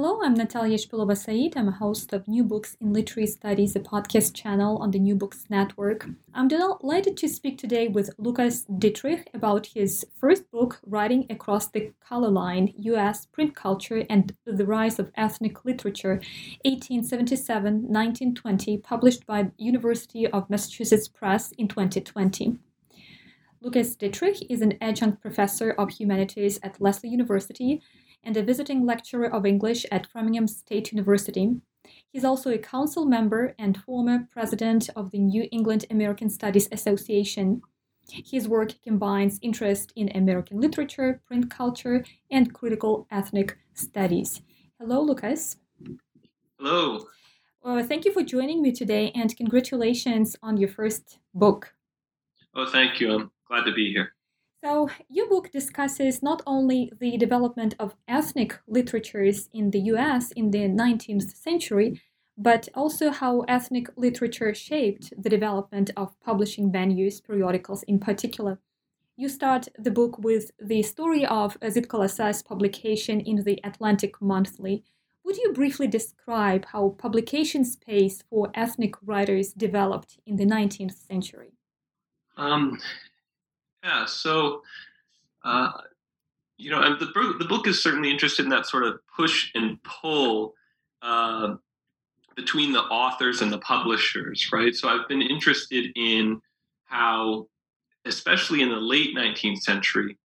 Hello, I'm Natalia Shpilova Said. I'm a host of New Books in Literary Studies, a podcast channel on the New Books Network. I'm delighted to speak today with Lucas Dietrich about his first book, Writing Across the Color Line U.S. Print Culture and the Rise of Ethnic Literature, 1877 1920, published by University of Massachusetts Press in 2020. Lucas Dietrich is an adjunct professor of humanities at Lesley University and a visiting lecturer of English at Framingham State University. He's also a council member and former president of the New England American Studies Association. His work combines interest in American literature, print culture, and critical ethnic studies. Hello, Lucas. Hello. Well, thank you for joining me today, and congratulations on your first book. Oh, thank you. I'm glad to be here. So, your book discusses not only the development of ethnic literatures in the US in the 19th century, but also how ethnic literature shaped the development of publishing venues, periodicals in particular. You start the book with the story of Zitkala-Ša's publication in the Atlantic Monthly. Would you briefly describe how publication space for ethnic writers developed in the 19th century? Um, yeah, so uh, you know, and the the book is certainly interested in that sort of push and pull uh, between the authors and the publishers, right? So I've been interested in how, especially in the late 19th century,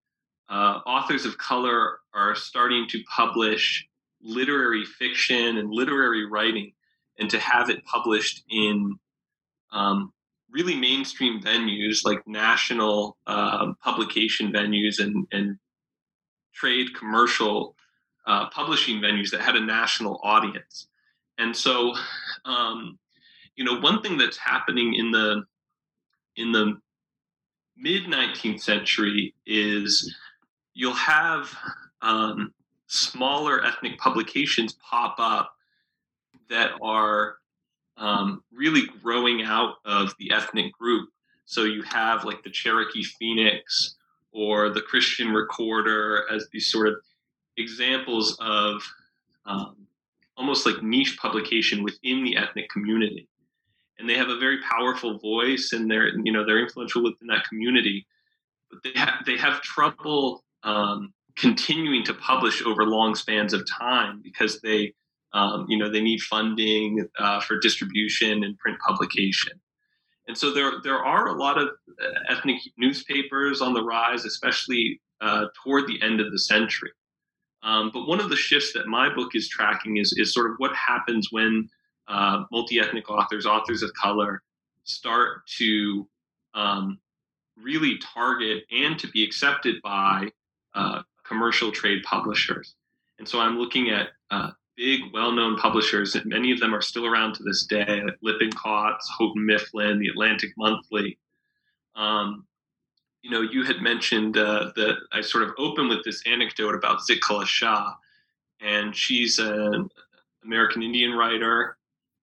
uh, authors of color are starting to publish literary fiction and literary writing, and to have it published in um, really mainstream venues like national uh, publication venues and, and trade commercial uh, publishing venues that had a national audience. And so, um, you know, one thing that's happening in the in the mid 19th century is you'll have um, smaller ethnic publications pop up that are um, really growing out of the ethnic group. So you have like the Cherokee Phoenix or the Christian Recorder as these sort of examples of um, almost like niche publication within the ethnic community. And they have a very powerful voice, and they're you know they're influential within that community, but they have they have trouble um, continuing to publish over long spans of time because they um, you know, they need funding uh, for distribution and print publication. And so there, there are a lot of uh, ethnic newspapers on the rise, especially uh, toward the end of the century. Um, but one of the shifts that my book is tracking is, is sort of what happens when uh, multi ethnic authors, authors of color, start to um, really target and to be accepted by uh, commercial trade publishers. And so I'm looking at uh, big, well-known publishers, and many of them are still around to this day, like Lippincotts, Houghton Mifflin, the Atlantic Monthly. Um, you know, you had mentioned uh, that I sort of opened with this anecdote about Zitkala-Ša, and she's an American Indian writer,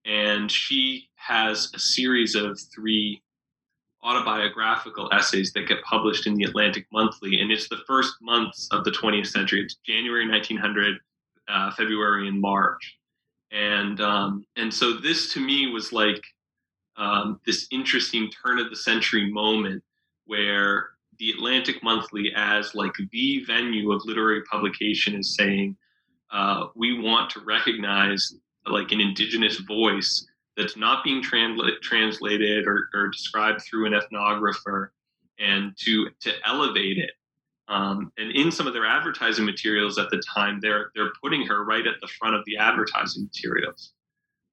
and she has a series of three autobiographical essays that get published in the Atlantic Monthly, and it's the first months of the 20th century. It's January 1900 uh, February and March, and um, and so this to me was like um, this interesting turn of the century moment where the Atlantic Monthly, as like the venue of literary publication, is saying uh, we want to recognize like an indigenous voice that's not being transla- translated or, or described through an ethnographer, and to to elevate it um, and in some of their advertising materials at the time, they're they're putting her right at the front of the advertising materials.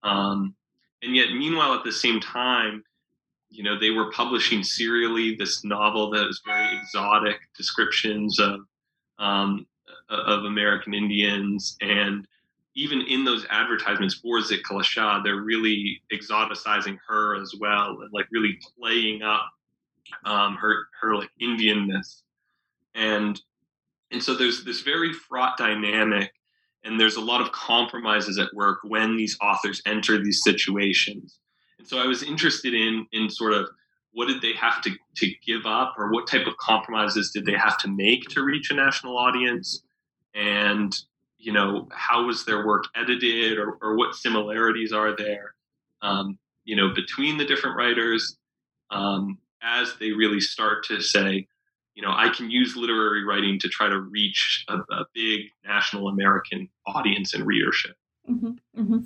Um, and yet, meanwhile, at the same time, you know, they were publishing serially this novel that was very exotic descriptions of um, of American Indians and even in those advertisements for Zitkala-Ša, they're really exoticizing her as well and like really playing up um, her her like Indianness, and and so there's this very fraught dynamic, and there's a lot of compromises at work when these authors enter these situations, and so I was interested in in sort of what did they have to to give up or what type of compromises did they have to make to reach a national audience, and you know, how was their work edited or, or what similarities are there, um, you know, between the different writers um, as they really start to say, you know, I can use literary writing to try to reach a, a big national American audience and readership. Mm-hmm, mm-hmm.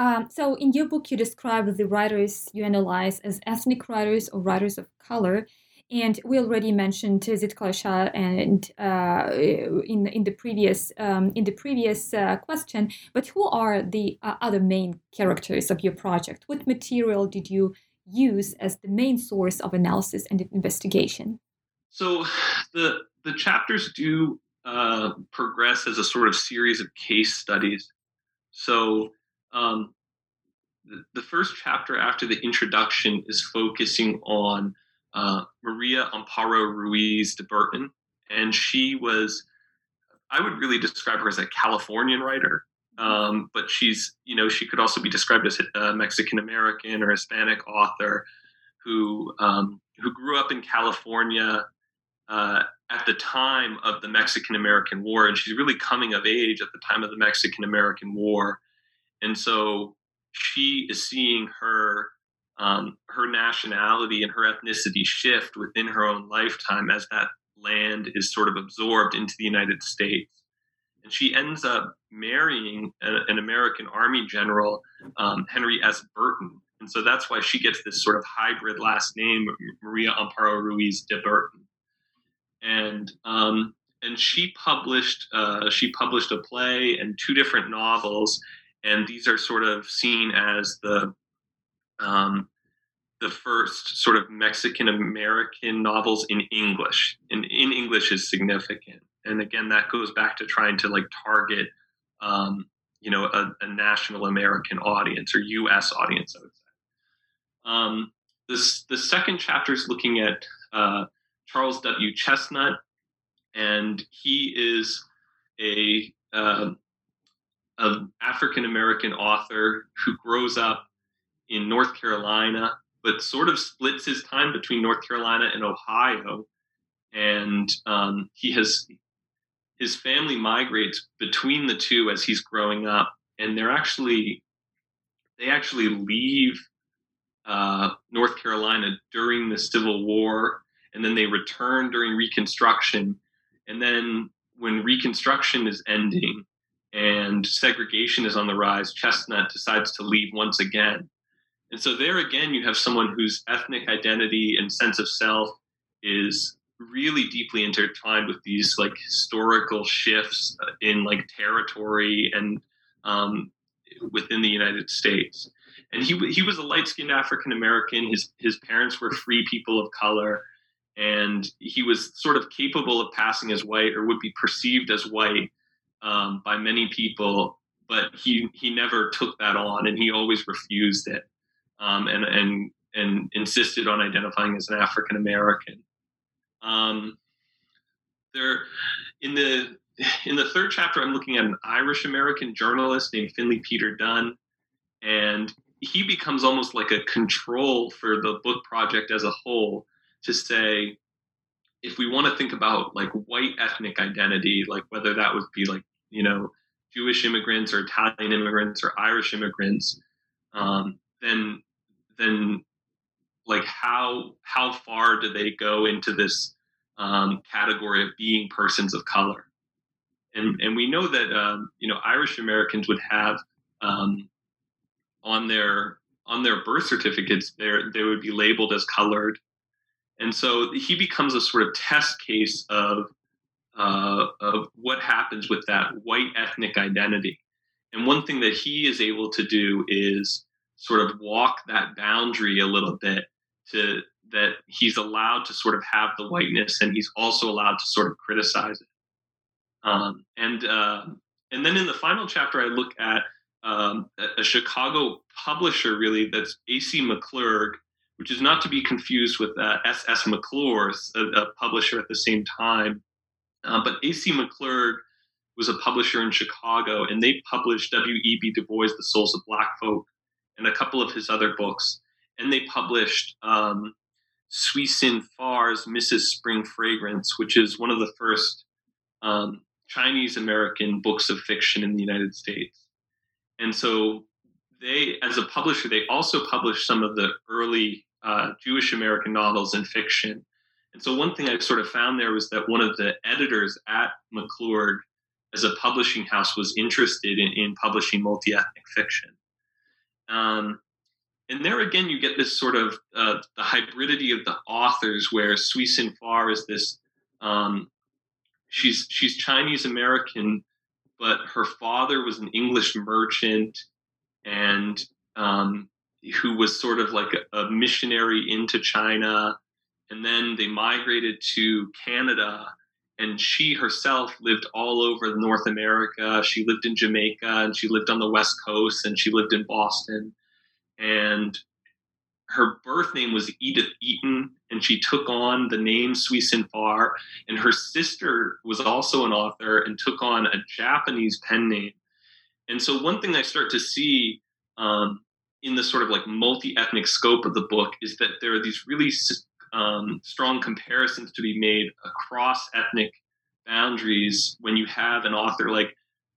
Um, so, in your book, you describe the writers you analyze as ethnic writers or writers of color. And we already mentioned Zitkala-Ša and uh, in in the previous um, in the previous uh, question. But who are the uh, other main characters of your project? What material did you use as the main source of analysis and investigation? So the the chapters do uh, progress as a sort of series of case studies. So um, the, the first chapter after the introduction is focusing on uh, Maria Amparo Ruiz de Burton, and she was, I would really describe her as a Californian writer. Um, but she's, you know, she could also be described as a Mexican American or Hispanic author who um, who grew up in California uh, at the time of the Mexican American War, and she's really coming of age at the time of the Mexican American War, and so she is seeing her um, her nationality and her ethnicity shift within her own lifetime as that land is sort of absorbed into the United States. And she ends up marrying a, an American Army general, um, Henry S. Burton. And so that's why she gets this sort of hybrid last name, Maria Amparo Ruiz de Burton. And um, and she published uh, she published a play and two different novels, and these are sort of seen as the um, the first sort of Mexican American novels in English, and in English is significant. And again, that goes back to trying to like target, um, you know, a, a, national American audience or U.S. audience. I would say. Um, this the second chapter is looking at uh, Charles W. Chesnutt, and he is a uh, an African American author who grows up in North Carolina, but sort of splits his time between North Carolina and Ohio. And um, he has his family migrates between the two as he's growing up, and they're actually they actually leave uh, North Carolina during the Civil War, and then they return during Reconstruction, and then when Reconstruction is ending and segregation is on the rise, Chesnutt decides to leave once again and so there again, you have someone whose ethnic identity and sense of self is really deeply intertwined with these like historical shifts in like territory and um, within the United States. And he he was a light skinned African American. His his parents were free people of color, and he was sort of capable of passing as white or would be perceived as white um, by many people. But he he never took that on, and he always refused it um, and and and insisted on identifying as an African American. Um, there, in the in the third chapter, I'm looking at an Irish American journalist named Finley Peter Dunne, and he becomes almost like a control for the book project as a whole to say if we want to think about like white ethnic identity, like whether that would be like you know Jewish immigrants or Italian immigrants or Irish immigrants, um, then then like how how far do they go into this um, category of being persons of color? And and we know that um, you know Irish Americans would have um, on their on their birth certificates there they would be labeled as colored, and so he becomes a sort of test case of uh, of what happens with that white ethnic identity. And one thing that he is able to do is sort of walk that boundary a little bit to that he's allowed to sort of have the whiteness and he's also allowed to sort of criticize it. Um, and uh, and then in the final chapter, I look at um, a, a, Chicago publisher, really, that's A.C. McClurg, which is not to be confused with uh, S.S. McClure, a, a, publisher at the same time. Uh, but A.C. McClurg was a publisher in Chicago, and they published W.E.B. Du Bois' The Souls of Black Folk and a couple of his other books. And they published um, Sui Sin Far's Mrs. Spring Fragrance, which is one of the first um, Chinese American books of fiction in the United States. And so they, as a publisher, they also published some of the early uh, Jewish American novels and fiction. And so one thing I sort of found there was that one of the editors at McClurg as a publishing house was interested in, in publishing multi-ethnic fiction. Um, and there again, you get this sort of uh, the hybridity of the authors, where Sui Sin Far is this um, she's she's Chinese American, but her father was an English merchant, and um, who was sort of like a, a missionary into China, and then they migrated to Canada. And she herself lived all over North America. She lived in Jamaica and she lived on the West Coast and she lived in Boston. And her birth name was Edith Eaton, and she took on the name Sui Sin Far. And her sister was also an author and took on a Japanese pen name. And so, one thing I start to see um, in the sort of like multi ethnic scope of the book is that there are these really um, strong comparisons to be made across ethnic boundaries when you have an author like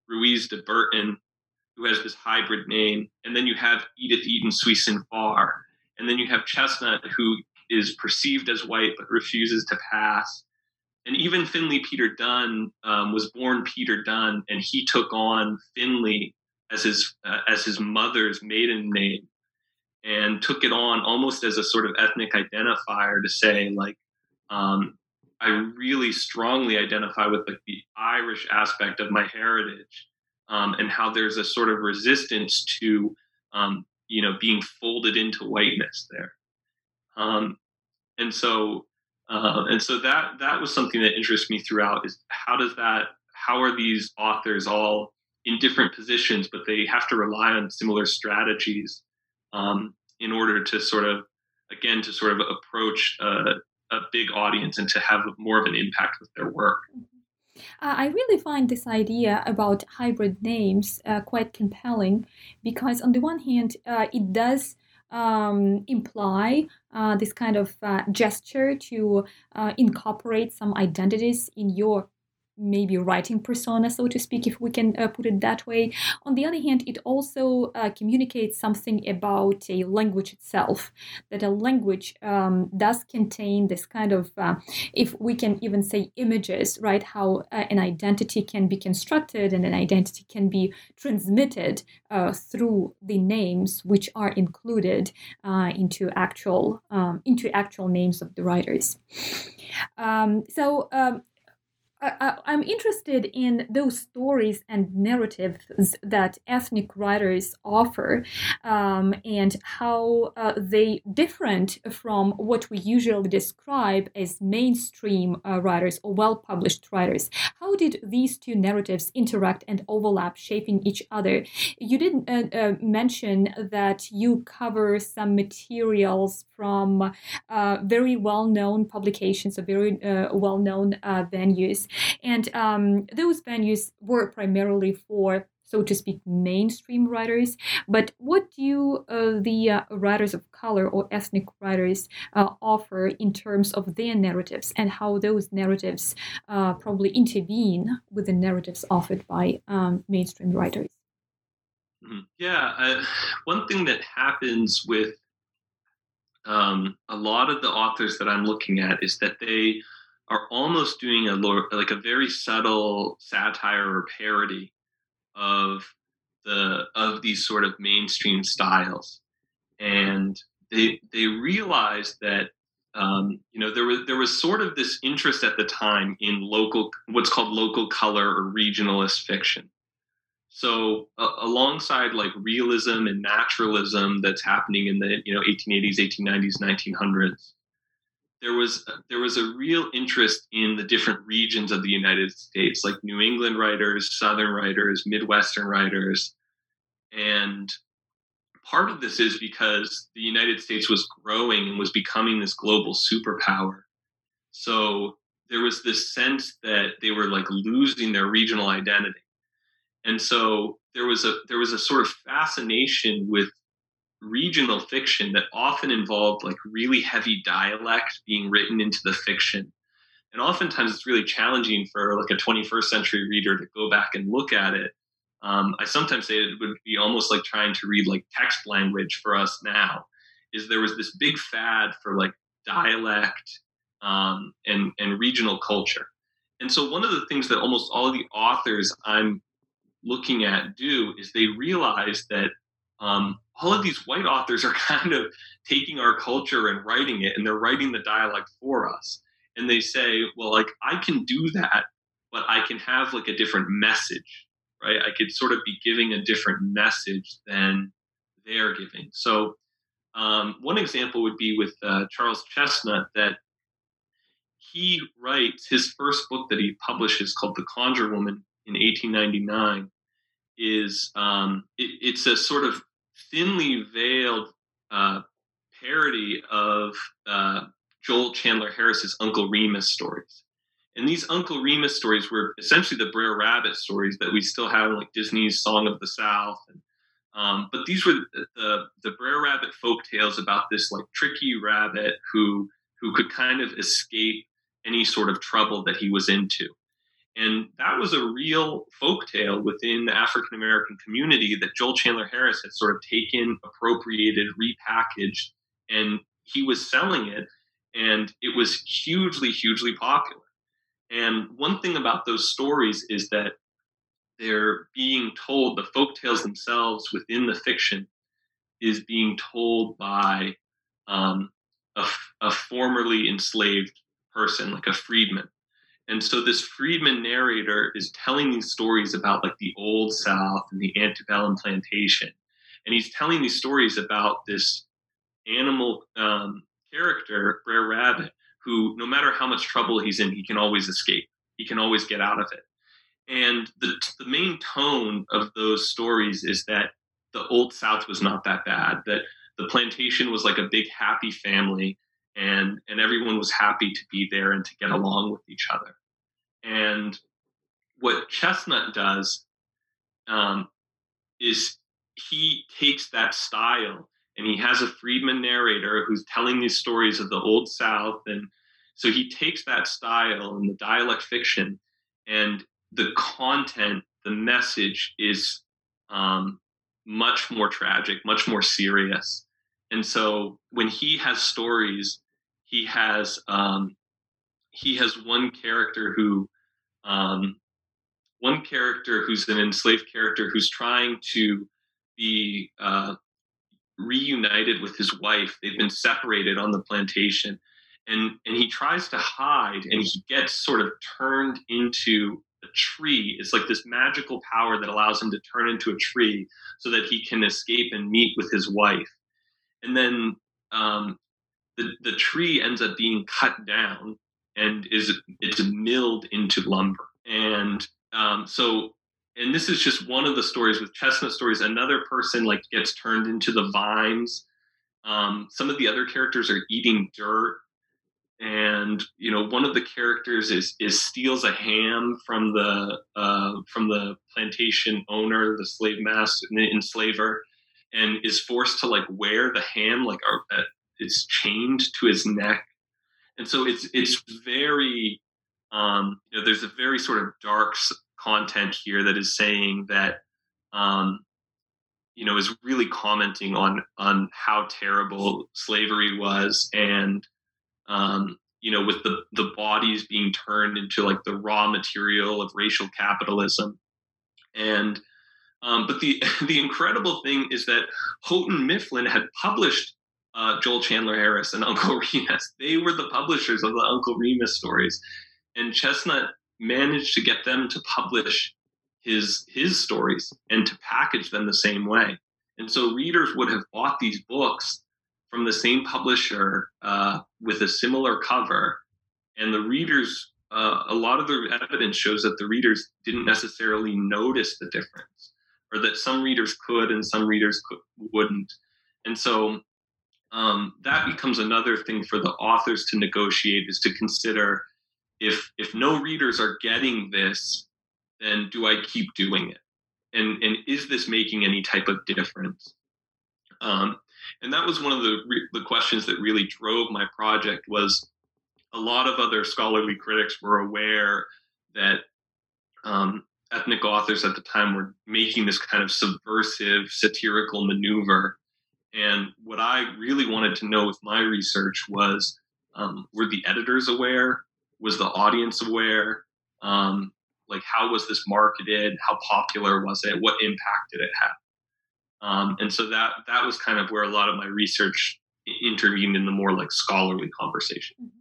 Ruiz de Burton, who has this hybrid name, and then you have Edith Eaton Sui Sin Far and then you have Chesnutt, who is perceived as white but refuses to pass. And even Finley Peter Dunne um, was born Peter Dunne, and he took on Finley as his uh, as his mother's maiden name, and took it on almost as a sort of ethnic identifier to say like, um, I really strongly identify with like the Irish aspect of my heritage, um, and how there's a sort of resistance to um, you know being folded into whiteness there. Um, and so uh, and so that that was something that interests me throughout is how does that how are these authors all in different positions but they have to rely on similar strategies um, in order to sort of again to sort of approach a, a big audience and to have more of an impact with their work. Uh, I really find this idea about hybrid names uh, quite compelling because, on the one hand, uh, it does um, imply uh, this kind of uh, gesture to uh, incorporate some identities in your maybe writing persona, so to speak, if we can uh, put it that way. On the other hand, it also uh, communicates something about a language itself, that a language um, does contain this kind of, uh, if we can even say images, right? How uh, an identity can be constructed and an identity can be transmitted uh, through the names which are included uh, into actual um, into actual names of the writers. Um, so um, I, am interested in those stories and narratives that ethnic writers offer um, and how uh, they different from what we usually describe as mainstream uh, writers or well-published writers. How did these two narratives interact and overlap, shaping each other? You did uh, uh mention that you cover some materials from uh, very well-known publications, or very uh, well-known venues. And um, those venues were primarily for so to speak, mainstream writers. But what do uh, the uh, writers of color or ethnic writers uh, offer in terms of their narratives and how those narratives uh, probably intervene with the narratives offered by um, mainstream writers? Mm-hmm. Yeah, one thing that happens with um, a lot of the authors that I'm looking at is that they are almost doing a like a very subtle satire or parody of the of these sort of mainstream styles, and they they realized that um, you know there was there was sort of this interest at the time in local what's called local color or regionalist fiction. So uh, alongside like realism and naturalism that's happening in the you know 1880s, 1890s, 1900s, there was there was a real interest in the different regions of the United States, like New England writers, Southern writers, Midwestern writers, and part of this is because the United States was growing and was becoming this global superpower. So there was this sense that they were like losing their regional identity. And so there was a there was a sort of fascination with regional fiction that often involved like really heavy dialect being written into the fiction. And oftentimes it's really challenging for like a 21st century reader to go back and look at it. Um, I sometimes say it would be almost like trying to read like text language for us now. Is there was this big fad for like dialect um, and and regional culture, and so one of the things that almost all the authors I'm looking at do is they realize that um, all of these white authors are kind of taking our culture and writing it and they're writing the dialect for us. And they say well like i can do that but i can have like a different message right? I could sort of be giving a different message than they're giving. So um, one example would be with uh, charles Chesnutt that he writes his first book that he publishes called the conjure woman in 1899 is um, it, it's a sort of thinly veiled uh, parody of uh, Joel Chandler Harris's Uncle Remus stories. And these Uncle Remus stories were essentially the Brer Rabbit stories that we still have, like Disney's Song of the South. And, um, but these were the, the, the Brer Rabbit folk tales about this like tricky rabbit who who could kind of escape any sort of trouble that he was into. And that was a real folk tale within the African American community that Joel Chandler Harris had sort of taken, appropriated, repackaged, and he was selling it. And it was hugely, hugely popular. And one thing about those stories is that they're being told, the folk tales themselves within the fiction is being told by um, a, a formerly enslaved person, like a freedman. And so this freedman narrator is telling these stories about like the old South and the antebellum plantation. And he's telling these stories about this animal um, character, Brer Rabbit, who no matter how much trouble he's in, he can always escape. He can always get out of it. And the, the main tone of those stories is that the old South was not that bad, that the plantation was like a big happy family and and everyone was happy to be there and to get along with each other. And what Chesnutt does um, is he takes that style and he has a Freedman narrator who's telling these stories of the old South. And so he takes that style and the dialect fiction and the content, the message is um, much more tragic, much more serious. And so when he has stories, he has um, he has one character who um, one character who's an enslaved character who's trying to be uh, reunited with his wife. They've been separated on the plantation, and and he tries to hide, and he gets sort of turned into a tree. It's like this magical power that allows him to turn into a tree so that he can escape and meet with his wife. And then um, the the tree ends up being cut down and is it's milled into lumber. And um, so, and this is just one of the stories with Chesnutt stories. Another person like gets turned into the vines. Um, some of the other characters are eating dirt, and you know one of the characters is is steals a ham from the uh, from the plantation owner, the slave master, the enslaver, and is forced to like wear the ham like uh, it's chained to his neck. And so it's it's very um, you know, there's a very sort of dark content here that is saying that um, you know is really commenting on on how terrible slavery was and um, you know with the the bodies being turned into like the raw material of racial capitalism. And um, but the the incredible thing is that Houghton Mifflin had published uh, Joel Chandler Harris and Uncle Remus. They were the publishers of the Uncle Remus stories, and Chesnutt managed to get them to publish his his stories and to package them the same way. And so readers would have bought these books from the same publisher uh, with a similar cover, and the readers, uh, a lot of the evidence shows that the readers didn't necessarily notice the difference, or that some readers could and some readers could, wouldn't. And so um, that becomes another thing for the authors to negotiate is to consider if if no readers are getting this, then do I keep doing it? And and is this making any type of difference? Um, and that was one of the the questions that really drove my project was a lot of other scholarly critics were aware that um, ethnic authors at the time were making this kind of subversive satirical maneuver and what I really wanted to know with my research was um, were the editors aware? Was the audience aware? Um, like, how was this marketed? How popular was it? What impact did it have? Um, and so that that was kind of where a lot of my research intervened in the more like scholarly conversation. Mm-hmm.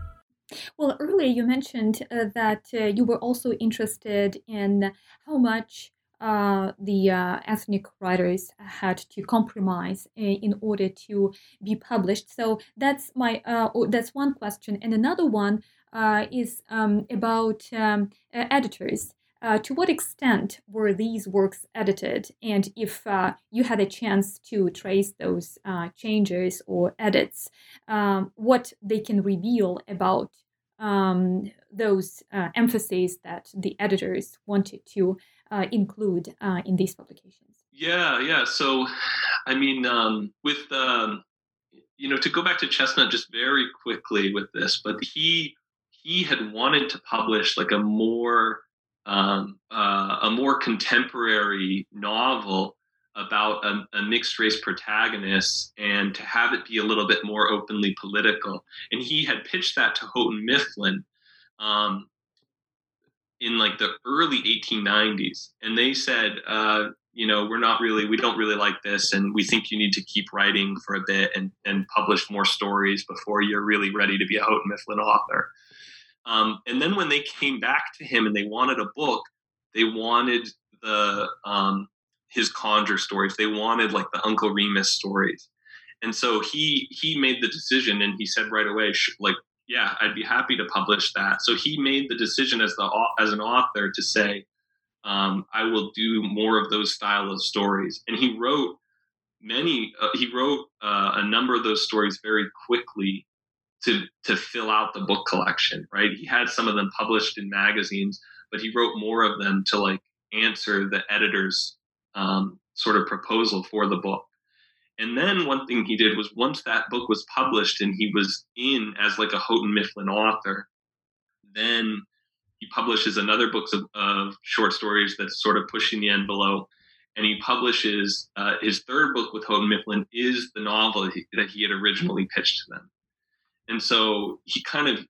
Well, earlier you mentioned uh, that uh, you were also interested in how much uh, the uh, ethnic writers had to compromise uh, in order to be published. So that's my uh, that's one question, and another one is um, about um, editors. To what extent were these works edited, and if you had a chance to trace those changes or edits, um, what they can reveal about um, those uh, emphases that the editors wanted to uh, include uh, in these publications. Yeah, yeah. So, I mean, um, with um, you know, to go back to Chesnutt just very quickly with this, but he he had wanted to publish like a more um, uh, a more contemporary novel about a, a, mixed race protagonist and to have it be a little bit more openly political. And he had pitched that to Houghton Mifflin um, in like the early 1890s. And they said, uh, you know, we're not really, we don't really like this. And we think you need to keep writing for a bit and, and publish more stories before you're really ready to be a Houghton Mifflin author. Um, and then when they came back to him and they wanted a book, they wanted the um, his conjure stories. They wanted like the Uncle Remus stories, and so he he made the decision, and he said right away, like, yeah, I'd be happy to publish that. So he made the decision as the as an author to say, um, I will do more of those style of stories, and he wrote many. Uh, he wrote uh, a number of those stories very quickly to to fill out the book collection. Right, he had some of them published in magazines, but he wrote more of them to like answer the editors um, sort of proposal for the book. And then one thing he did was once that book was published and he was in as like a Houghton Mifflin author, then he publishes another book of, of short stories that's sort of pushing the envelope. And he publishes uh, his third book with Houghton Mifflin is the novel he, that he had originally pitched to them. And so he kind of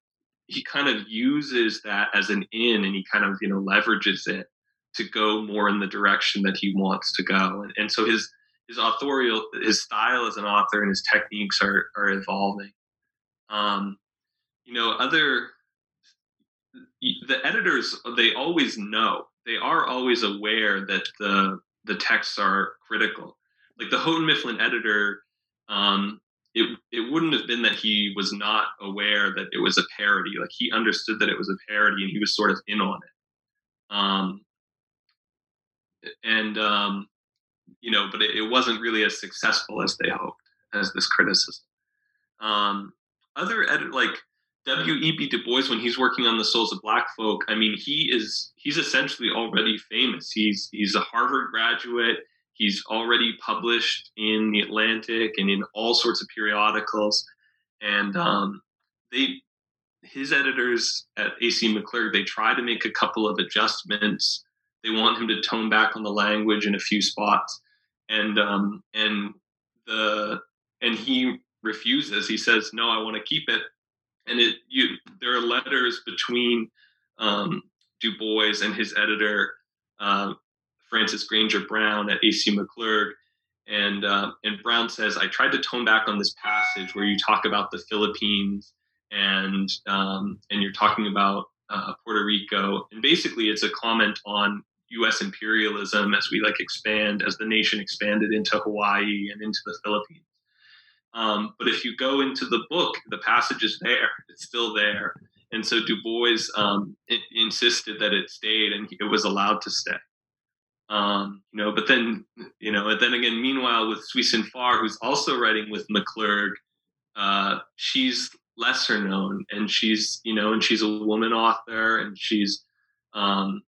he kind of uses that as an in and he kind of you know leverages it to go more in the direction that he wants to go. And, and so his his authorial his style as an author and his techniques are are evolving. Um, you know, other the editors they always know they are always aware that the the texts are critical. Like the Houghton Mifflin editor, um, it it wouldn't have been that he was not aware that it was a parody. Like he understood that it was a parody and he was sort of in on it. Um, and um, you know, but it, it, wasn't really as successful as they hoped as this criticism. Um, other edit like W. E. B. Du Bois when he's working on the souls of Black folk. I mean, he is he's essentially already famous. He's he's a Harvard graduate. He's already published in the Atlantic and in all sorts of periodicals, and um, they his editors at AC McClurg they try to make a couple of adjustments they want him to tone back on the language in a few spots, and um, and the and he refuses. He says, "No, I want to keep it." And it you there are letters between um, Du Bois and his editor uh, Francis Granger Brown at AC McClurg. And, uh, and Brown says, I tried to tone back on this passage where you talk about the Philippines and, um, and you're talking about uh, Puerto Rico. And basically, it's a comment on U.S. imperialism as we like expand, as the nation expanded into Hawaii and into the Philippines. Um, but if you go into the book, the passage is there; it's still there. And so Du Bois um, insisted that it stayed, and it was allowed to stay. Um, you know, but then, you know, and then again, meanwhile, with Sui Far, who's also writing with McClurg, uh, she's lesser known, and she's, you know, and she's a woman author, and she's, um,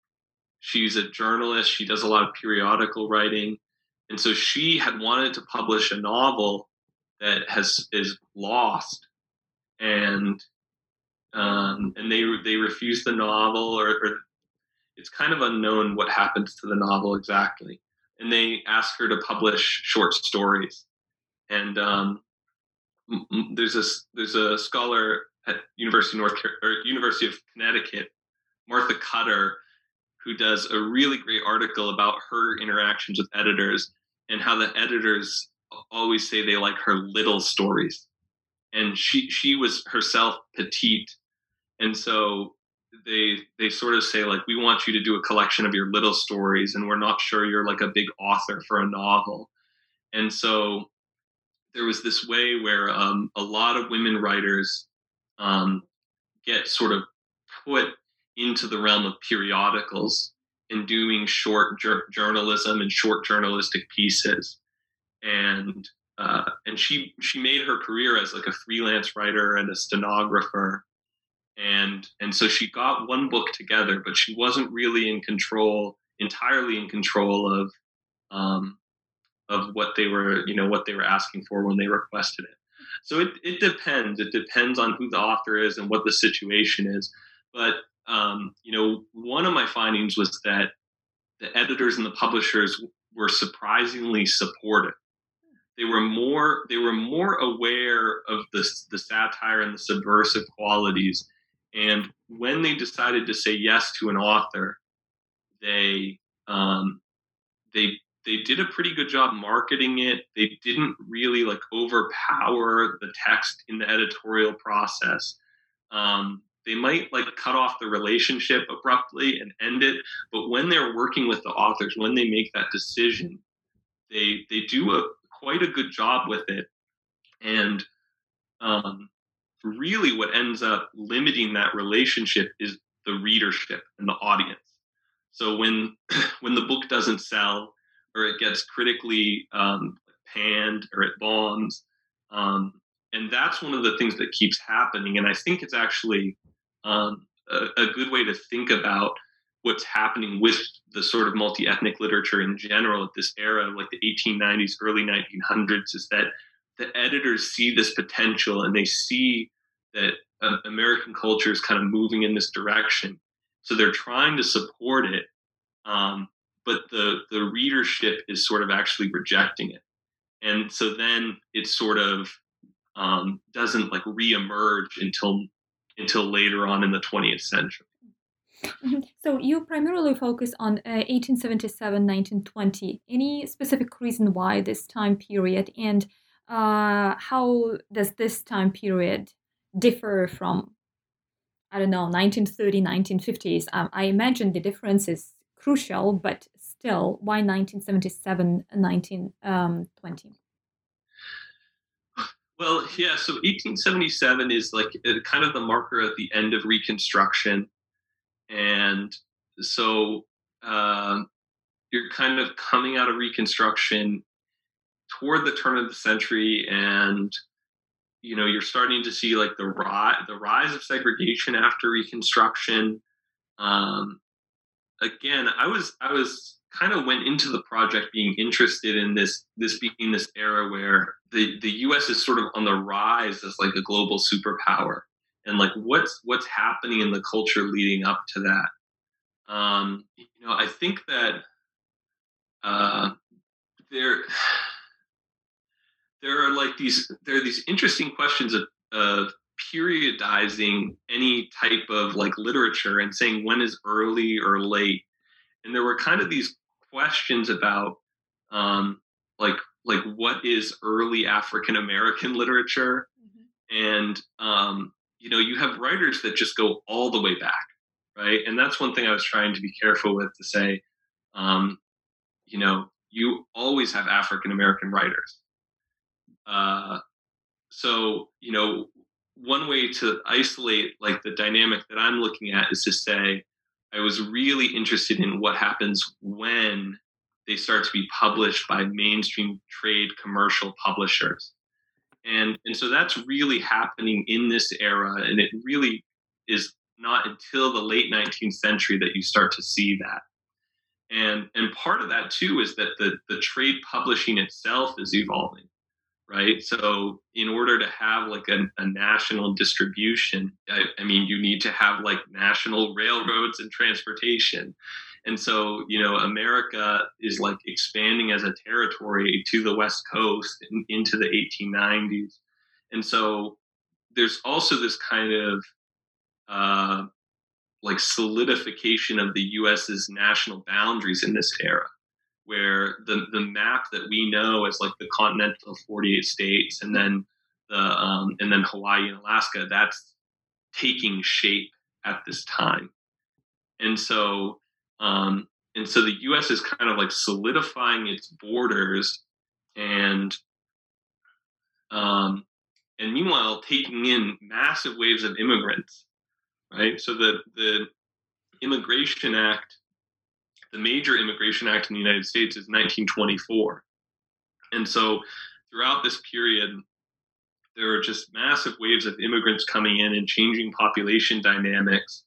she's a journalist. She does a lot of periodical writing, and so she had wanted to publish a novel that has is lost, and um, and they they refused the novel, or, or it's kind of unknown what happens to the novel exactly. And they ask her to publish short stories. And um, there's a there's a scholar at University of North or University of Connecticut, Martha Cutter, who does a really great article about her interactions with editors and how the editors always say they like her little stories. And she she was herself petite, and so they they sort of say like we want you to do a collection of your little stories and we're not sure you're like a big author for a novel. And so there was this way where um, a lot of women writers um, get sort of put into the realm of periodicals and doing short jur- journalism and short journalistic pieces. And uh, and she she made her career as like a freelance writer and a stenographer and and so she got one book together but she wasn't really in control entirely in control of um, of what they were you know what they were asking for when they requested it. So it, it depends. It depends on who the author is and what the situation is. But um, you know one of my findings was that the editors and the publishers were surprisingly supportive. They were more they were more aware of the, the satire and the subversive qualities and when they decided to say yes to an author, they um, they they did a pretty good job marketing it. They didn't really like overpower the text in the editorial process. Um, they might like cut off the relationship abruptly and end it, but when they're working with the authors, when they make that decision, they they do a quite a good job with it. And um, really what ends up limiting that relationship is the readership and the audience. So when when the book doesn't sell or it gets critically um, panned or it bombs, um, and that's one of the things that keeps happening. And I think it's actually um, a, a good way to think about what's happening with the sort of multi-ethnic literature in general at this era, like the 1890s, early 1900s, is that the editors see this potential and they see that uh, American culture is kind of moving in this direction. So they're trying to support it, um, but the the readership is sort of actually rejecting it, and so then it sort of um, doesn't like reemerge until until later on in the 20th century. Mm-hmm. So you primarily focus on uh, 1877, 1920. Any specific reason why this time period, and uh, how does this time period differ from I don't know 1930 1950s. Um, I imagine the difference is crucial, but still, why 1977 1920? Um, well, yeah. So 1877 is like uh, kind of the marker at the end of Reconstruction, and so uh, you're kind of coming out of Reconstruction toward the turn of the century, and you know you're starting to see like the rise the rise of segregation after reconstruction. Um, again i was i was kind of went into the project being interested in this this being this era where the the us is sort of on the rise as like a global superpower. And like what's what's happening in the culture leading up to that? Um, you know i think that uh, there there are like these there are these interesting questions of, of periodizing any type of like literature and saying when is early or late. And there were kind of these questions about um, like like what is early african american literature? Mm-hmm. and um, you know you have writers that just go all the way back right? And that's one thing i was trying to be careful with to say um, you know you always have african american writers uh, so you know one way to isolate like the dynamic that i'm looking at is to say i was really interested in what happens when they start to be published by mainstream trade commercial publishers. And and so that's really happening in this era and it really is not until the late 19th century that you start to see that. And and part of that too is that the the trade publishing itself is evolving right? So in order to have like a, a national distribution I, I mean you need to have like national railroads and transportation. And so, you know, America is like expanding as a territory to the West Coast and into the 1890s. And so there's also this kind of uh, like solidification of the US's national boundaries in this era, where the, the map that we know is like the continental 48 states and then the um, and then Hawaii and Alaska, that's taking shape at this time. And so um, and so the U.S. is kind of like solidifying its borders, and um, and meanwhile taking in massive waves of immigrants, right? So the the Immigration Act, the major Immigration Act in the United States is 1924, and so throughout this period, there are just massive waves of immigrants coming in and changing population dynamics,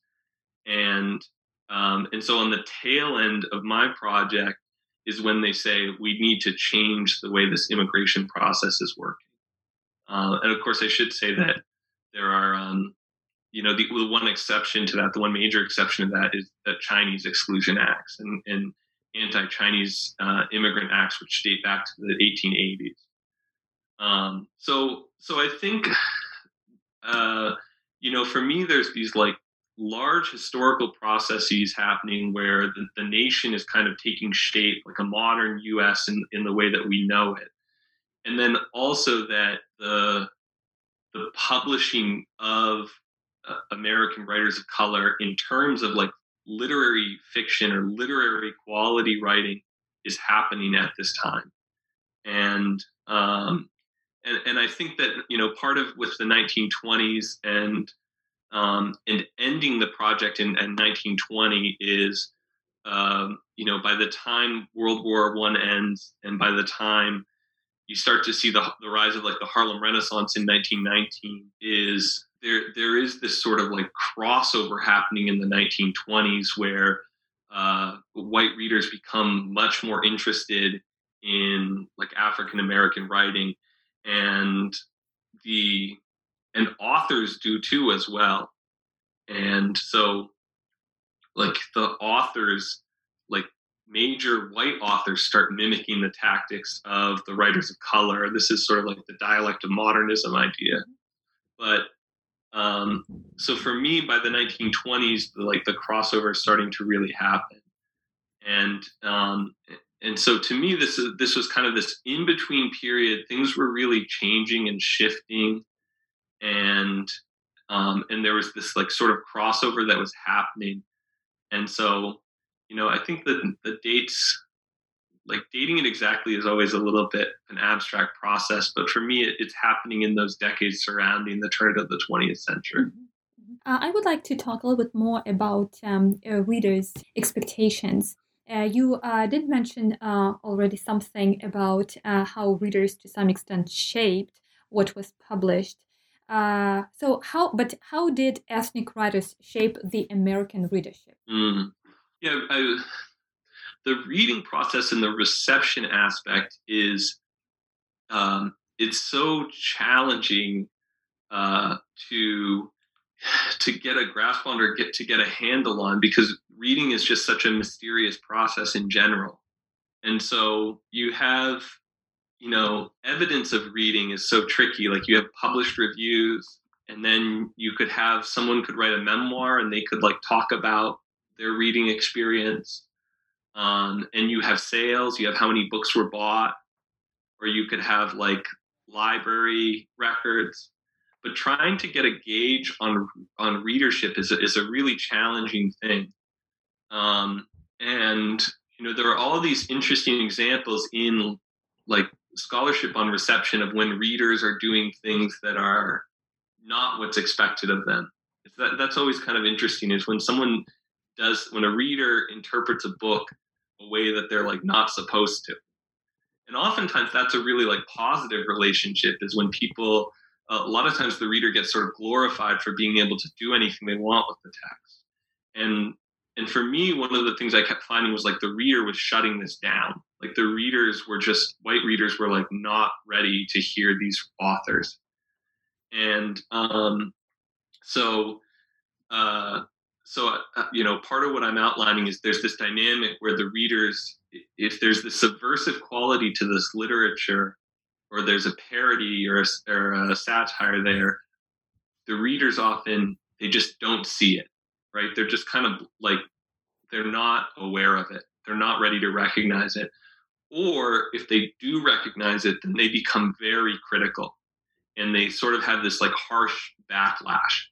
and um, and so on the tail end of my project is when they say we need to change the way this immigration process is working. Uh, and of course, I should say that there are, um, you know, the, the, one exception to that, the one major exception to that is the Chinese exclusion acts and, and anti-Chinese uh, immigrant acts, which date back to the 1880s. Um, so, so I think, uh, you know, for me, there's these like large historical processes happening where the, the nation is kind of taking shape like a modern US in, in the way that we know it. And then also that the the publishing of American writers of color in terms of like literary fiction or literary quality writing is happening at this time. And um, and, and I think that you know part of with the 1920s and um, and ending the project in, in 1920 is, um, you know, by the time World War One ends, and by the time you start to see the, the rise of like the Harlem Renaissance in 1919, is there there is this sort of like crossover happening in the 1920s where uh, white readers become much more interested in like African American writing, and the and authors do too as well. And so like the authors major white authors start mimicking the tactics of the writers of color. This is sort of like the dialect of modernism idea. But um, so for me by the 1920s the, like the crossover is starting to really happen. And um, and so to me this is this was kind of this in between period. Things were really changing and shifting. And um, and there was this like sort of crossover that was happening. And so you know i think that the dates like dating it exactly is always a little bit an abstract process but for me it, it's happening in those decades surrounding the turn of the 20th century mm-hmm. mm-hmm. uh, I would like to talk a little bit more about um, uh, readers' expectations. Uh, you uh, did mention uh, already something about uh, how readers, to some extent, shaped what was published. Uh, so how, but how did ethnic writers shape the American readership? Mm. Yeah, I, the reading process and the reception aspect is um, it's so challenging uh, to to get a grasp on or get to get a handle on because reading is just such a mysterious process in general and so you have you know, evidence of reading is so tricky. Like you have published reviews, and then you could have someone could write a memoir and they could like talk about their reading experience. Um, and you have sales, you have how many books were bought, or you could have like library records. But trying to get a gauge on on readership is a, is a really challenging thing. Um, and you know there are all these interesting examples in like scholarship on reception of when readers are doing things that are not what's expected of them. That, that's always kind of interesting is when someone does when a reader interprets a book a way that they're like not supposed to. And oftentimes that's a really like positive relationship is when people uh, a lot of times the reader gets sort of glorified for being able to do anything they want with the text. And and for me one of the things i kept finding was like the reader was shutting this down. Like the readers were just white readers were like not ready to hear these authors. And um so uh so uh, you know part of what i'm outlining is there's this dynamic where the readers if there's the subversive quality to this literature or there's a parody or a, or a satire there the readers often they just don't see it right? They're just kind of like they're not aware of it. They're not ready to recognize it. Or if they do recognize it then they become very critical and they sort of have this like harsh backlash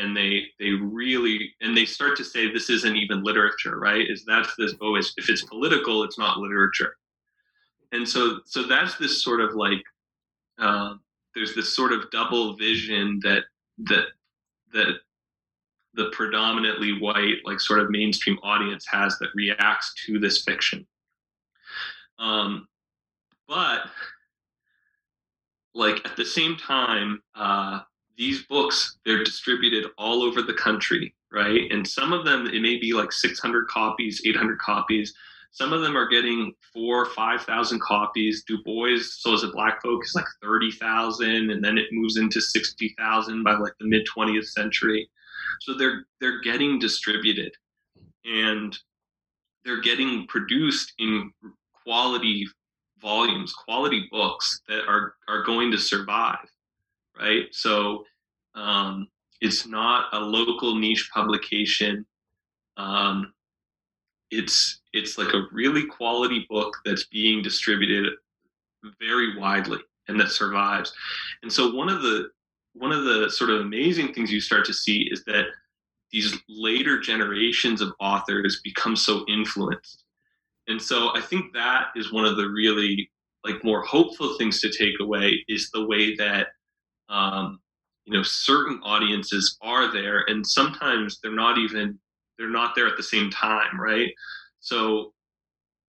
and they they really and they start to say this isn't even literature right? Is that's this oh if it's political it's not literature. And so so that's this sort of like uh, there's this sort of double vision that that that the predominantly white like sort of mainstream audience has that reacts to this fiction. Um, but like at the same time uh, these books they're distributed all over the country right? And some of them it may be like 600 copies 800 copies. Some of them are getting four five thousand copies. Du bois so as a black folk is like 30000 and then it moves into 60000 by like the mid 20th century. So they're they're getting distributed and they're getting produced in quality volumes quality books that are are going to survive right? So um, it's not a local niche publication. Um, it's it's like a really quality book that's being distributed very widely and that survives. And so one of the one of the sort of amazing things you start to see is that these later generations of authors become so influenced. And so I think that is one of the really like more hopeful things to take away is the way that um, you know certain audiences are there and sometimes they're not even they're not there at the same time right? So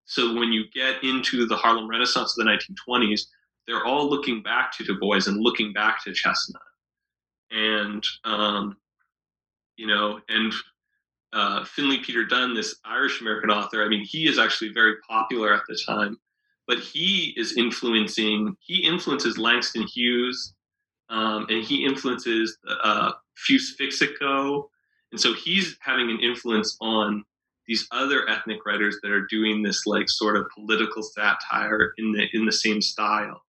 so when you get into the harlem renaissance of the 1920s they're all looking back to du bois and looking back to Chesnutt. And um, you know and uh, finley peter dunne this irish american author i mean he is actually very popular at the time but he is influencing he influences langston hughes um, and he influences uh, Fus Fixico, and so he's having an influence on these other ethnic writers that are doing this like sort of political satire in the in the same style,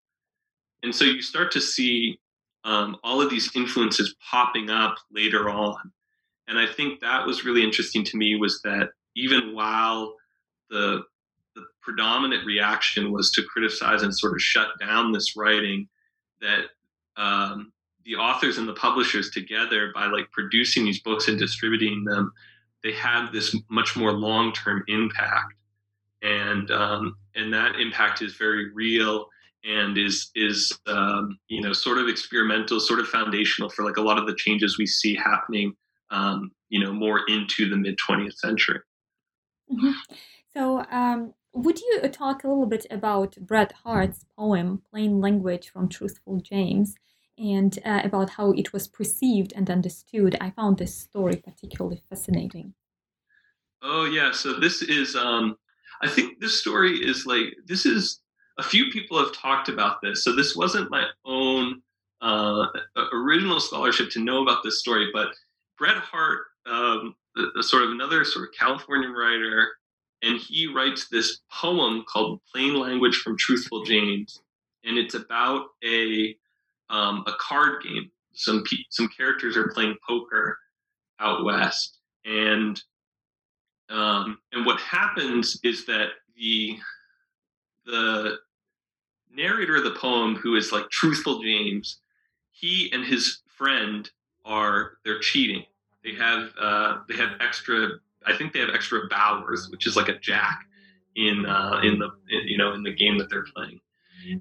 and so you start to see um, all of these influences popping up later on, and I think that was really interesting to me was that even while the the predominant reaction was to criticize and sort of shut down this writing that um, the authors and the publishers together by like producing these books and distributing them they have this much more long-term impact and um, and that impact is very real and is is um, you know sort of experimental sort of foundational for like a lot of the changes we see happening um, you know more into the mid 20th century mm-hmm. so um, would you talk a little bit about Bret Harte's poem plain language from truthful james and uh, about how it was perceived and understood. I found this story particularly fascinating. Oh yeah, so this is um I think this story is like this is a few people have talked about this. So this wasn't my own uh, original scholarship to know about this story, but Bret Harte, um, a, a sort of another sort of California writer, and he writes this poem called "Plain Language from Truthful James," and it's about a um, a card game. Some pe- some characters are playing poker out west, and um, and what happens is that the the narrator of the poem, who is like truthful James, he and his friend are they're cheating. They have uh, they have extra. I think they have extra bowers, which is like a jack in uh, in the in, you know in the game that they're playing,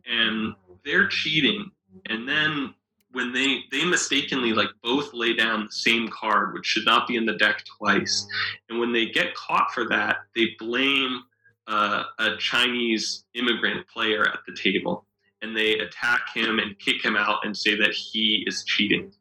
and they're cheating. And then when they they mistakenly like both lay down the same card, which should not be in the deck twice, and when they get caught for that, they blame uh, a Chinese immigrant player at the table, and they attack him and kick him out and say that he is cheating.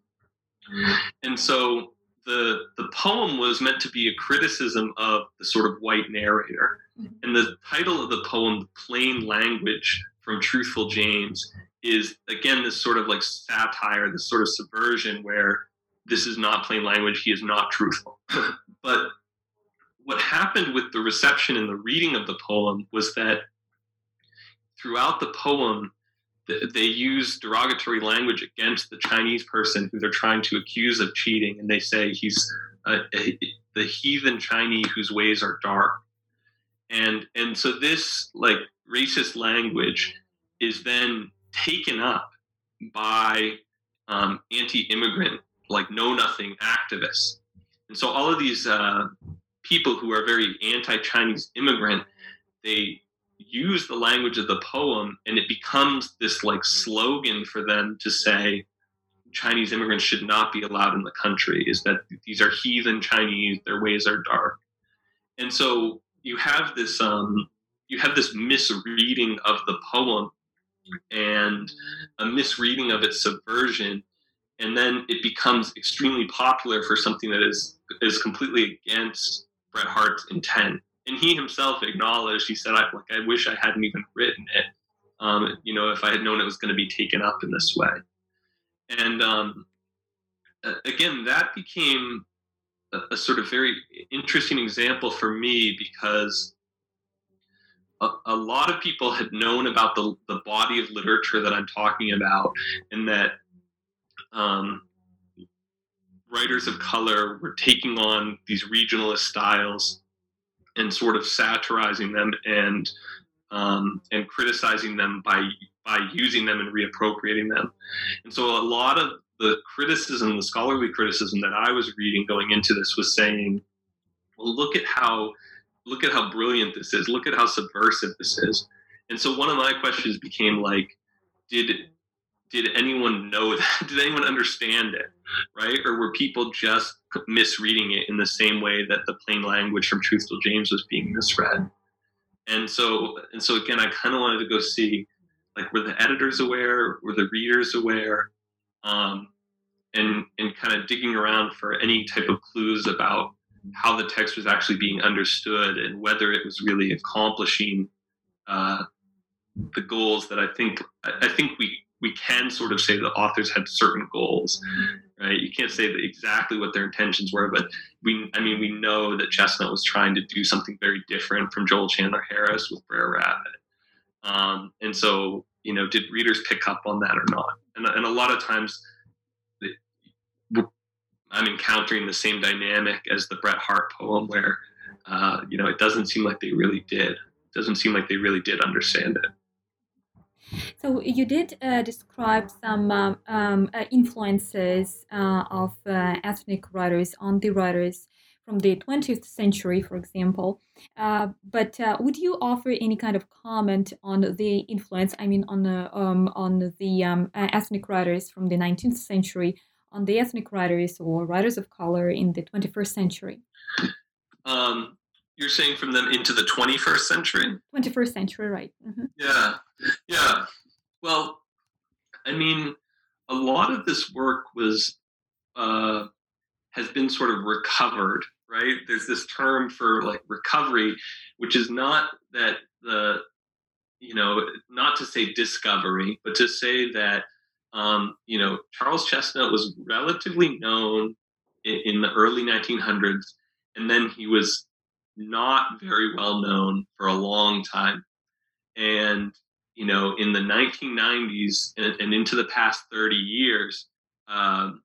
And so the the poem was meant to be a criticism of the sort of white narrator. Mm-hmm. And the title of the poem, Plain Language from Truthful James, is again this sort of like satire, this sort of subversion where this is not plain language, he is not truthful. but what happened with the reception and the reading of the poem was that throughout the poem, they use derogatory language against the Chinese person who they're trying to accuse of cheating, and they say he's the heathen Chinese whose ways are dark, and and so this like racist language is then taken up by um, anti-immigrant like know nothing activists, and so all of these uh, people who are very anti-Chinese immigrant, they use the language of the poem and it becomes this like slogan for them to say Chinese immigrants should not be allowed in the country is that these are heathen Chinese, their ways are dark. And so you have this um, you have this misreading of the poem and a misreading of its subversion and then it becomes extremely popular for something that is is completely against Bret Harte's intent. And he himself acknowledged, he said, I, like, I wish I hadn't even written it, um, you know, if I had known it was going to be taken up in this way. And um, again, that became a, a, sort of very interesting example for me because a, a, lot of people had known about the, the body of literature that I'm talking about and that um, writers of color were taking on these regionalist styles and sort of satirizing them and um, and criticizing them by by using them and reappropriating them. And so a lot of the criticism, the scholarly criticism that I was reading going into this was saying, well, look at how look at how brilliant this is. Look at how subversive this is. And so one of my questions became like, did did anyone know that? Did anyone understand it? Right? Or were people just misreading it in the same way that the plain language from Truthful James was being misread? And so, and so again, I kind of wanted to go see, like, were the editors aware? Were the readers aware? Um, and and kind of digging around for any type of clues about how the text was actually being understood and whether it was really accomplishing uh, the goals that I think I think we we can sort of say the authors had certain goals, right? You can't say exactly what their intentions were, but we, I mean, we know that Chesnutt was trying to do something very different from Joel Chandler Harris with Brer Rabbit. Um, and so, you know, did readers pick up on that or not? And, and a lot of times, I'm encountering the same dynamic as the Bret Harte poem, where uh, you know it doesn't seem like they really did. It doesn't seem like they really did understand it. So you did uh, describe some um, um, uh, influences uh, of uh, ethnic writers on the writers from the 20th century, for example. Uh, but uh, would you offer any kind of comment on the influence? I mean, on the um, on the um, ethnic writers from the 19th century, on the ethnic writers or writers of color in the 21st century. Um, you're saying from them into the 21st century? 21st century, right. Mm-hmm. Yeah. Yeah. Well, I mean, a lot of this work was, uh, has been sort of recovered, right? There's this term for like recovery, which is not that the, you know, not to say discovery, but to say that, um, you know, Charles Chesnutt was relatively known in, in the early 1900s, and then he was not very well known for a long time. And, you know, in the 1990s and, and into the past 30 years, um,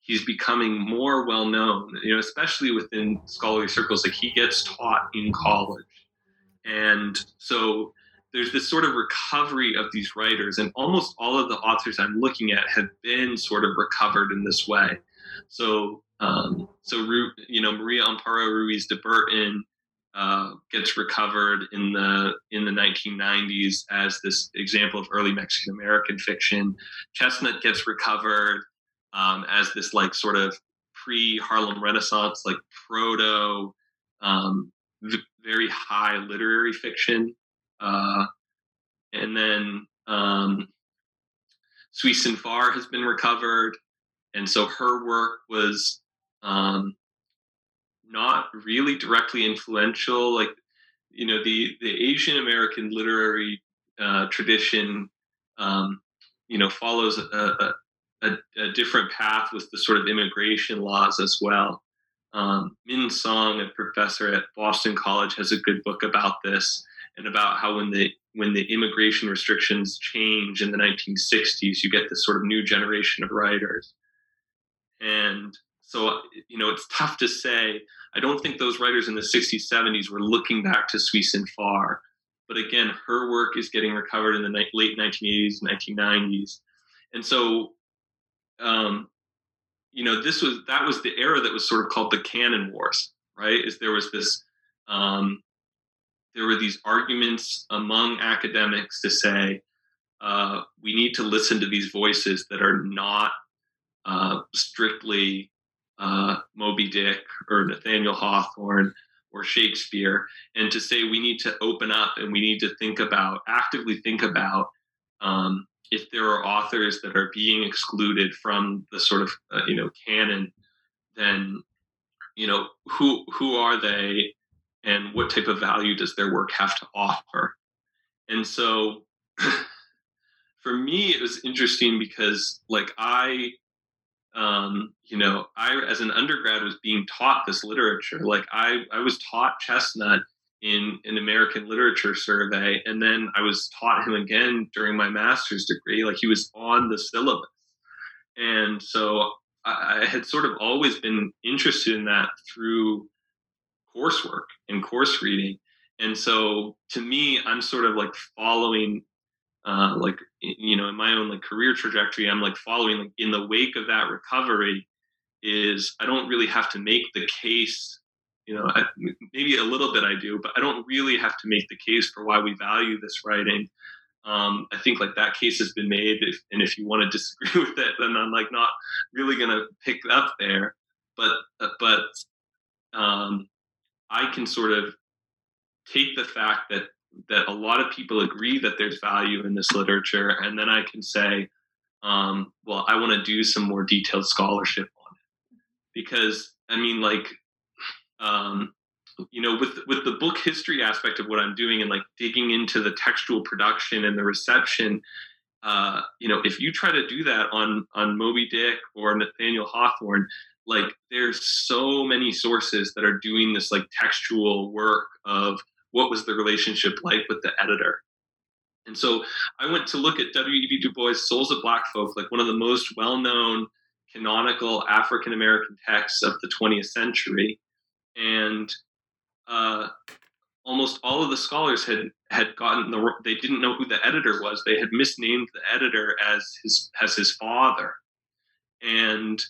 he's becoming more well known, you know, especially within scholarly circles. Like he gets taught in college. And so there's this sort of recovery of these writers, and almost all of the authors I'm looking at have been sort of recovered in this way. So, um, so you know, Maria Amparo Ruiz de Burton uh, gets recovered in the in the 1990s as this example of early Mexican American fiction. Chesnutt gets recovered um, as this like sort of pre Harlem Renaissance, like proto, um, v- very high literary fiction. Uh, and then um, Sui Sin Far has been recovered. And so her work was um, not really directly influential. Like, you know, the, the Asian American literary uh, tradition, um, you know, follows a, a, a, different path with the sort of immigration laws as well. Um, Min Song, a professor at Boston College, has a good book about this and about how when the when the immigration restrictions change in the 1960s, you get this sort of new generation of writers. And so, you know, it's tough to say. I don't think those writers in the 60s, 70s were looking back to Sui Sin Far. But again, her work is getting recovered in the late 1980s, 1990s. And so um, you know, this was that was the era that was sort of called the canon wars, right? Is there was this um, there were these arguments among academics to say uh, we need to listen to these voices that are not uh, strictly uh, Moby Dick or Nathaniel Hawthorne or Shakespeare, and to say we need to open up and we need to think about actively think about um, if there are authors that are being excluded from the sort of uh, you know canon, then you know who who are they, and what type of value does their work have to offer? And so, for me, it was interesting because like I, um, you know, I as an undergrad was being taught this literature. Like I I was taught Chesnutt in an American literature survey. And then I was taught him again during my master's degree. Like he was on the syllabus. And so I, I had sort of always been interested in that through coursework and course reading. And so to me, I'm sort of like following, uh, like, you know, in my own like career trajectory, I'm like following like in the wake of that recovery is I don't really have to make the case you know I, maybe a little bit i do but i don't really have to make the case for why we value this writing. Um, i think like that case has been made if, and if you want to disagree with it then i'm like not really going to pick up there. But uh, but um, i can sort of take the fact that that a lot of people agree that there's value in this literature. And then i can say um, well i want to do some more detailed scholarship on it. Because i mean like um, you know, with with the book history aspect of what I'm doing and like digging into the textual production and the reception, uh, you know, if you try to do that on on Moby Dick or Nathaniel Hawthorne, like there's so many sources that are doing this like textual work of what was the relationship like with the editor. And so I went to look at W.E.B. Du Bois' Souls of Black Folk, like one of the most well-known canonical African American texts of the 20th century and uh, almost all of the scholars had had gotten the they didn't know who the editor was. They had misnamed the editor as his as his father, and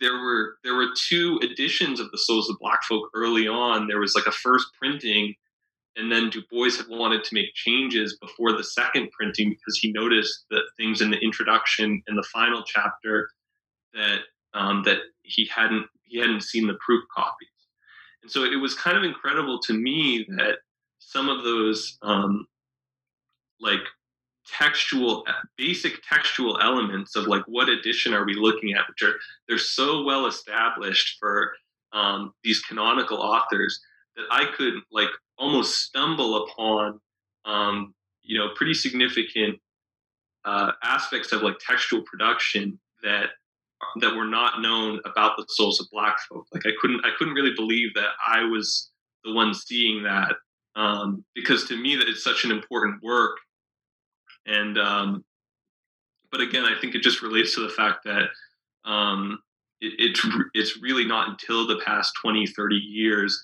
there were there were two editions of the Souls of Black Folk early on. There was like a first printing, and then Du Bois had wanted to make changes before the second printing because he noticed that things in the introduction and the final chapter that um, that he hadn't he hadn't seen the proof copies. And so it was kind of incredible to me that some of those um, like textual basic textual elements of like what edition are we looking at which are they're so well established for um, these canonical authors that i could like almost stumble upon um, you know pretty significant uh, aspects of like textual production that that were not known about the souls of black folk. Like i couldn't i couldn't really believe that i was the one seeing that um, because to me that it's such an important work. And um, but again, I think it just relates to the fact that um, it, it's it's really not until the past 20, 30 years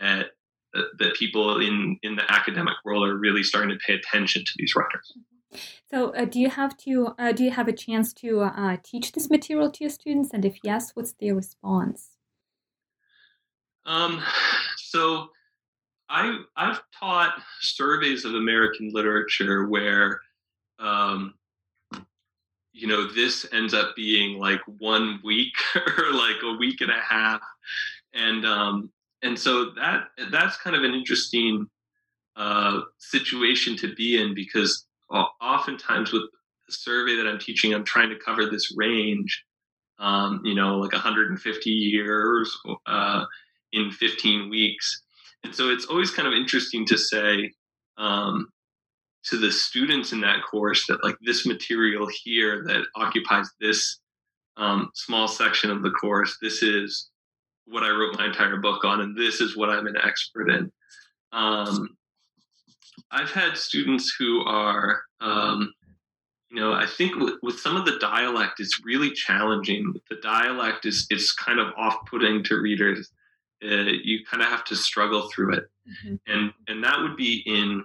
that that people in in the academic world are really starting to pay attention to these writers. So, uh, do you have to uh, do you have a chance to uh, teach this material to your students? And if yes, what's their response? Um, so, I I've taught surveys of American literature where, um, you know, this ends up being like one week or like a week and a half, and um, and so that that's kind of an interesting uh, situation to be in because oftentimes with the survey that I'm teaching, I'm trying to cover this range, um, you know, like 150 years uh, in 15 weeks. And so it's always kind of interesting to say um, to the students in that course that, like, this material here that occupies this um, small section of the course, this is what I wrote my entire book on, and this is what I'm an expert in. Um, I've had students who are, um, you know, I think with, with, some of the dialect, it's really challenging. The dialect is it's kind of off-putting to readers. Uh, you kind of have to struggle through it, mm-hmm. and and that would be in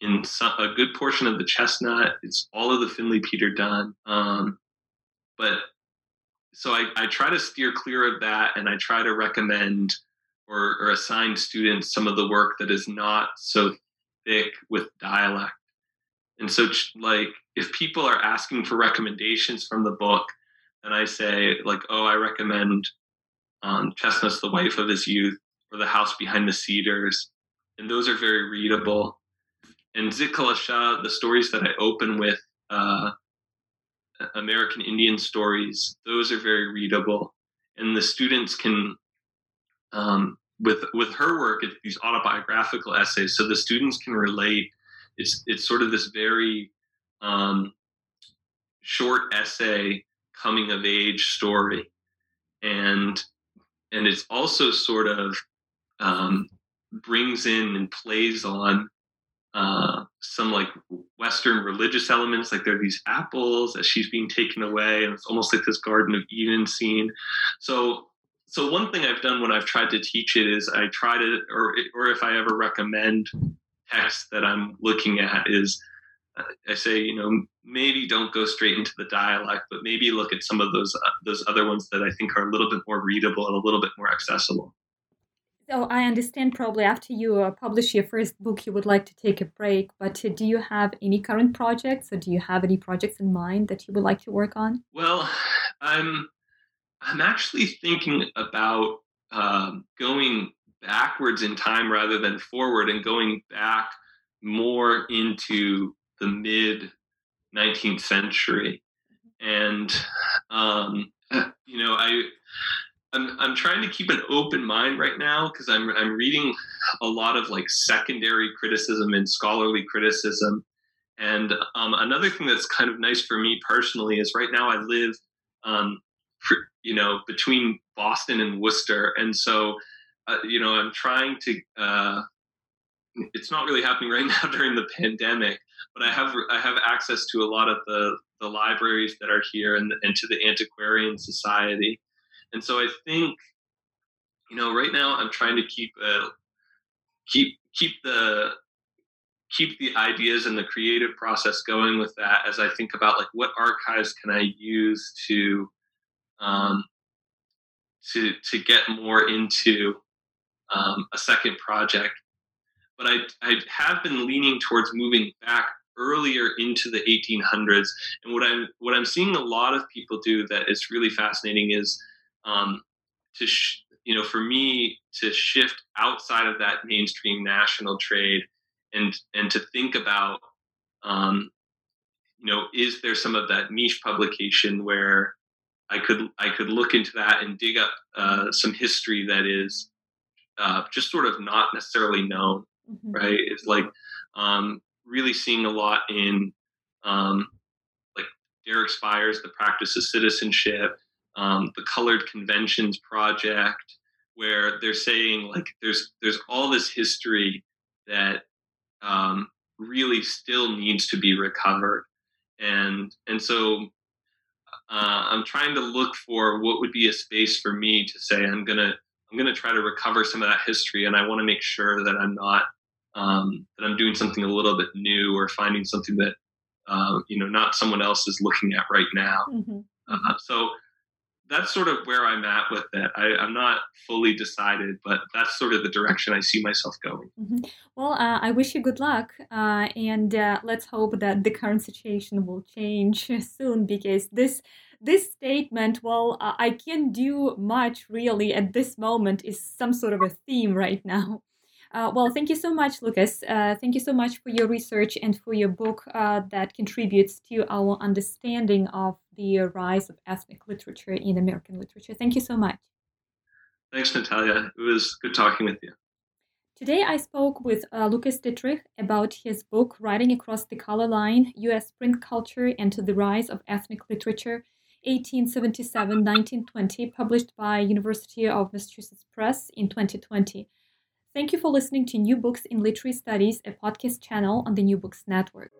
in some, a good portion of the Chesnutt. It's all of the Finley Peter Dunne, um, but so I, I try to steer clear of that, and I try to recommend or, or assign students some of the work that is not so thick with dialect. And so, like, if people are asking for recommendations from the book, and I say, like, oh, I recommend um, Chesnutt's The Wife of His Youth or The House Behind the Cedars, and those are very readable. And Zitkala-Ša, the stories that I open with, uh, American Indian stories, those are very readable. And the students can um, with with her work, it's these autobiographical essays, so the students can relate. It's it's sort of this very um, short essay coming of age story, and and it's also sort of um, brings in and plays on uh, some like Western religious elements, like there are these apples as she's being taken away, and it's almost like this Garden of Eden scene. So so one thing I've done when I've tried to teach it is I try to, or or if I ever recommend text that I'm looking at is uh, I say, you know, maybe don't go straight into the dialect, but maybe look at some of those uh, those other ones that I think are a little bit more readable and a little bit more accessible. So I understand probably after you uh, publish your first book, you would like to take a break. But uh, do you have any current projects, or do you have any projects in mind that you would like to work on? Well, I'm I'm actually thinking about um, going backwards in time rather than forward and going back more into the mid 19th century. And, um, you know, I, I'm, I'm trying to keep an open mind right now because I'm, I'm reading a lot of like secondary criticism and scholarly criticism. And um, another thing that's kind of nice for me personally is right now I live um, you know, between Boston and Worcester. And so, uh, you know, I'm trying to, uh, it's not really happening right now during the pandemic, but I have, I have access to a lot of the, the libraries that are here and, and to the Antiquarian Society. And so I think, you know, right now I'm trying to keep, uh, keep, keep the, keep the ideas and the creative process going with that as I think about like what archives can I use to um, to to get more into um, a second project. But I I have been leaning towards moving back earlier into the 1800s. And what I'm what I'm seeing a lot of people do that is really fascinating is um, to sh- you know for me to shift outside of that mainstream national trade and and to think about um, you know is there some of that niche publication where I could I could look into that and dig up uh, some history that is uh, just sort of not necessarily known, mm-hmm. right? It's like um, really seeing a lot in um, like Derrick Spires, the practice of citizenship, um, the Colored Conventions Project, where they're saying like there's there's all this history that um, really still needs to be recovered. And and so uh, I'm trying to look for what would be a space for me to say I'm gonna I'm gonna try to recover some of that history, and I want to make sure that I'm not um, that I'm doing something a little bit new or finding something that uh, you know not someone else is looking at right now. Mm-hmm. Uh, so that's sort of where I'm at with it. I, am not fully decided, but that's sort of the direction I see myself going. Mm-hmm. Well, uh, I wish you good luck, uh, and uh, let's hope that the current situation will change soon because this this statement, well, uh, I can't do much really at this moment, is some sort of a theme right now. Uh, well, thank you so much, Lucas. Uh, thank you so much for your research and for your book uh, that contributes to our understanding of the rise of ethnic literature in American literature. Thank you so much. Thanks, Natalia. It was good talking with you. Today, I spoke with uh, Lucas Dietrich about his book, Writing Across the Color Line U.S. Print Culture and the Rise of Ethnic Literature, 1877 1920, published by University of Massachusetts Press in 2020. Thank you for listening to New Books in Literary Studies, a podcast channel on the New Books Network.